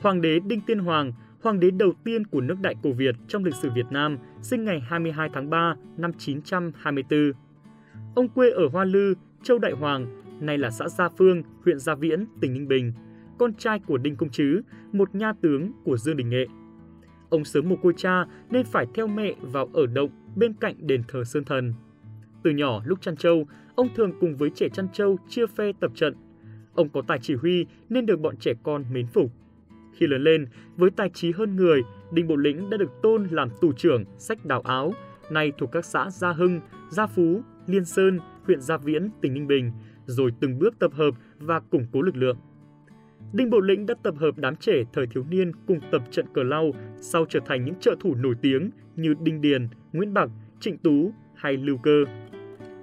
Hoàng đế Đinh Tiên Hoàng, hoàng đế đầu tiên của nước Đại Cổ Việt trong lịch sử Việt Nam, sinh ngày 22 tháng 3 năm 924. Ông quê ở Hoa Lư, Châu Đại Hoàng, nay là xã Gia Phương, huyện Gia Viễn, tỉnh Ninh Bình, con trai của Đinh Công Trứ, một nha tướng của Dương Đình Nghệ. Ông sớm một cô cha nên phải theo mẹ vào ở động bên cạnh đền thờ Sơn Thần. Từ nhỏ lúc chăn trâu, ông thường cùng với trẻ chăn trâu chia phe tập trận. Ông có tài chỉ huy nên được bọn trẻ con mến phục. Khi lớn lên, với tài trí hơn người, Đinh Bộ Lĩnh đã được tôn làm tù trưởng sách đào áo, nay thuộc các xã Gia Hưng, Gia Phú, Liên Sơn, huyện Gia Viễn, tỉnh Ninh Bình, rồi từng bước tập hợp và củng cố lực lượng. Đinh Bộ Lĩnh đã tập hợp đám trẻ thời thiếu niên cùng tập trận cờ lau sau trở thành những trợ thủ nổi tiếng như Đinh Điền, Nguyễn Bạc, Trịnh Tú hay Lưu Cơ.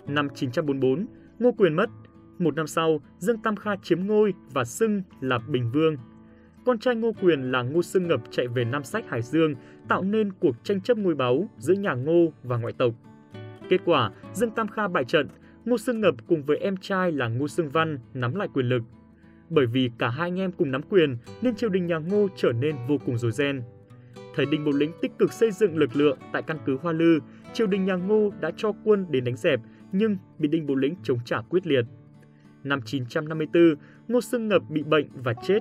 Năm 944, Ngô Quyền mất. Một năm sau, Dương Tam Kha chiếm ngôi và xưng là Bình Vương. Con trai Ngô Quyền là Ngô Sương Ngập chạy về Nam Sách Hải Dương, tạo nên cuộc tranh chấp ngôi báu giữa nhà Ngô và ngoại tộc. Kết quả, Dương Tam Kha bại trận, Ngô Sương Ngập cùng với em trai là Ngô Sương Văn nắm lại quyền lực. Bởi vì cả hai anh em cùng nắm quyền nên triều đình nhà Ngô trở nên vô cùng rối ren. Thời Đinh Bộ Lĩnh tích cực xây dựng lực lượng tại căn cứ Hoa Lư, triều đình nhà Ngô đã cho quân đến đánh dẹp nhưng bị Đinh Bộ Lĩnh chống trả quyết liệt. Năm 954, Ngô Sương Ngập bị bệnh và chết.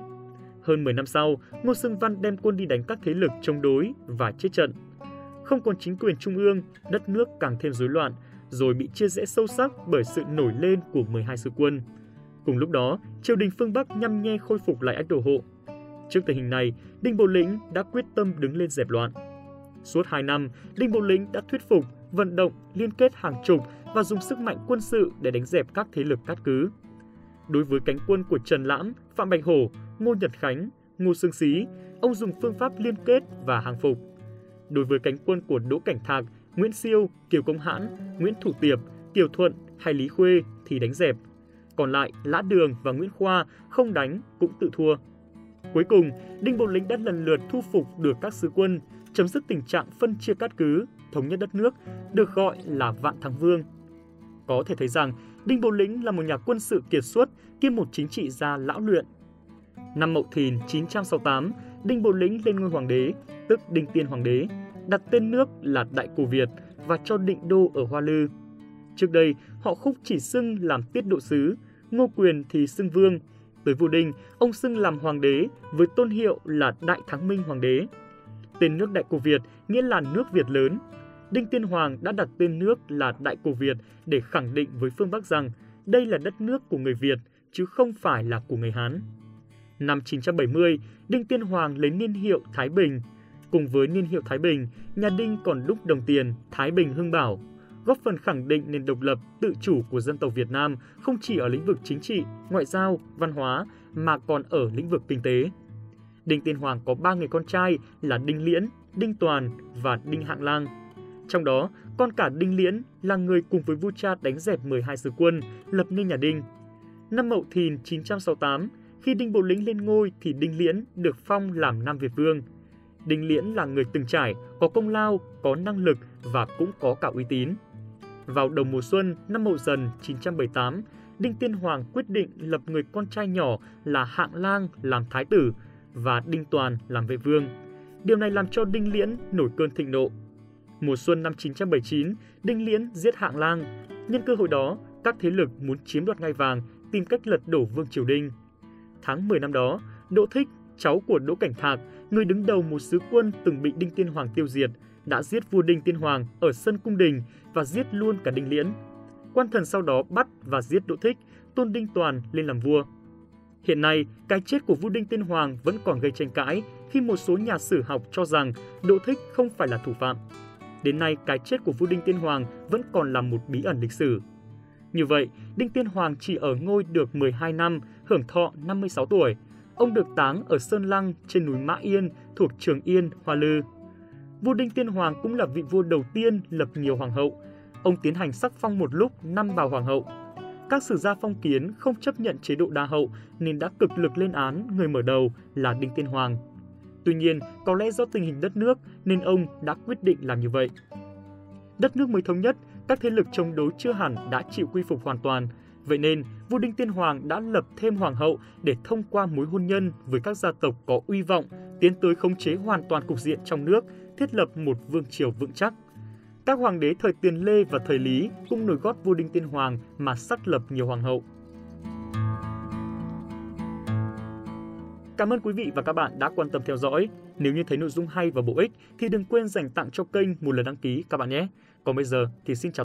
Hơn 10 năm sau, Ngô Sương Văn đem quân đi đánh các thế lực chống đối và chết trận. Không còn chính quyền trung ương, đất nước càng thêm rối loạn, rồi bị chia rẽ sâu sắc bởi sự nổi lên của 12 sư quân. Cùng lúc đó, triều đình phương Bắc nhăm nhe khôi phục lại ách đồ hộ. Trước tình hình này, Đinh Bộ Lĩnh đã quyết tâm đứng lên dẹp loạn. Suốt 2 năm, Đinh Bộ Lĩnh đã thuyết phục, vận động, liên kết hàng chục và dùng sức mạnh quân sự để đánh dẹp các thế lực cát cứ. Đối với cánh quân của Trần Lãm, Phạm Bạch Hổ, Ngô Nhật Khánh, Ngô Sương Xí, ông dùng phương pháp liên kết và hàng phục. Đối với cánh quân của Đỗ Cảnh Thạc, Nguyễn Siêu, Kiều Công Hãn, Nguyễn Thủ Tiệp, Kiều Thuận hay Lý Khuê thì đánh dẹp. Còn lại, Lã Đường và Nguyễn Khoa không đánh cũng tự thua. Cuối cùng, Đinh Bộ Lĩnh đã lần lượt thu phục được các sứ quân, chấm dứt tình trạng phân chia cát cứ, thống nhất đất nước, được gọi là Vạn Thắng Vương. Có thể thấy rằng, Đinh Bộ Lĩnh là một nhà quân sự kiệt xuất kiêm một chính trị gia lão luyện. Năm Mậu Thìn 968, Đinh Bộ Lĩnh lên ngôi hoàng đế, tức Đinh Tiên Hoàng đế, đặt tên nước là Đại Cổ Việt và cho định đô ở Hoa Lư. Trước đây, họ khúc chỉ xưng làm tiết độ sứ, Ngô Quyền thì xưng vương. Tới vua Đinh, ông xưng làm hoàng đế với tôn hiệu là Đại Thắng Minh Hoàng đế. Tên nước Đại Cổ Việt nghĩa là nước Việt lớn. Đinh Tiên Hoàng đã đặt tên nước là Đại Cổ Việt để khẳng định với phương Bắc rằng đây là đất nước của người Việt chứ không phải là của người Hán. Năm 970, Đinh Tiên Hoàng lấy niên hiệu Thái Bình. Cùng với niên hiệu Thái Bình, nhà Đinh còn đúc đồng tiền Thái Bình Hưng Bảo, góp phần khẳng định nền độc lập, tự chủ của dân tộc Việt Nam không chỉ ở lĩnh vực chính trị, ngoại giao, văn hóa mà còn ở lĩnh vực kinh tế. Đinh Tiên Hoàng có ba người con trai là Đinh Liễn, Đinh Toàn và Đinh Hạng Lang. Trong đó, con cả Đinh Liễn là người cùng với vua cha đánh dẹp 12 sứ quân, lập nên nhà Đinh. Năm Mậu Thìn 968, khi Đinh Bộ Lĩnh lên ngôi thì Đinh Liễn được phong làm Nam Việt Vương. Đinh Liễn là người từng trải, có công lao, có năng lực và cũng có cả uy tín. Vào đầu mùa xuân năm Mậu Dần 978, Đinh Tiên Hoàng quyết định lập người con trai nhỏ là Hạng Lang làm thái tử và Đinh Toàn làm vệ vương. Điều này làm cho Đinh Liễn nổi cơn thịnh nộ. Mùa xuân năm 979, Đinh Liễn giết Hạng Lang. Nhân cơ hội đó, các thế lực muốn chiếm đoạt ngai vàng, tìm cách lật đổ Vương Triều Đinh. Tháng 10 năm đó, Đỗ Thích, cháu của Đỗ Cảnh Thạc, người đứng đầu một sứ quân từng bị Đinh Tiên Hoàng tiêu diệt, đã giết vua Đinh Tiên Hoàng ở sân cung đình và giết luôn cả Đinh Liễn. Quan thần sau đó bắt và giết Đỗ Thích, tôn Đinh Toàn lên làm vua. Hiện nay, cái chết của vua Đinh Tiên Hoàng vẫn còn gây tranh cãi khi một số nhà sử học cho rằng Đỗ Thích không phải là thủ phạm. Đến nay, cái chết của vua Đinh Tiên Hoàng vẫn còn là một bí ẩn lịch sử. Như vậy, Đinh Tiên Hoàng chỉ ở ngôi được 12 năm, hưởng thọ 56 tuổi. Ông được táng ở Sơn Lăng trên núi Mã Yên thuộc Trường Yên, Hoa Lư. Vua Đinh Tiên Hoàng cũng là vị vua đầu tiên lập nhiều hoàng hậu. Ông tiến hành sắc phong một lúc năm bà hoàng hậu. Các sử gia phong kiến không chấp nhận chế độ đa hậu nên đã cực lực lên án người mở đầu là Đinh Tiên Hoàng. Tuy nhiên, có lẽ do tình hình đất nước nên ông đã quyết định làm như vậy. Đất nước mới thống nhất, các thế lực chống đối chưa hẳn đã chịu quy phục hoàn toàn. Vậy nên, vua Đinh Tiên Hoàng đã lập thêm hoàng hậu để thông qua mối hôn nhân với các gia tộc có uy vọng, tiến tới khống chế hoàn toàn cục diện trong nước, thiết lập một vương triều vững chắc. Các hoàng đế thời Tiền Lê và thời Lý cũng nổi gót vua Đinh Tiên Hoàng mà xác lập nhiều hoàng hậu. Cảm ơn quý vị và các bạn đã quan tâm theo dõi. Nếu như thấy nội dung hay và bổ ích thì đừng quên dành tặng cho kênh một lần đăng ký các bạn nhé. Còn bây giờ thì xin chào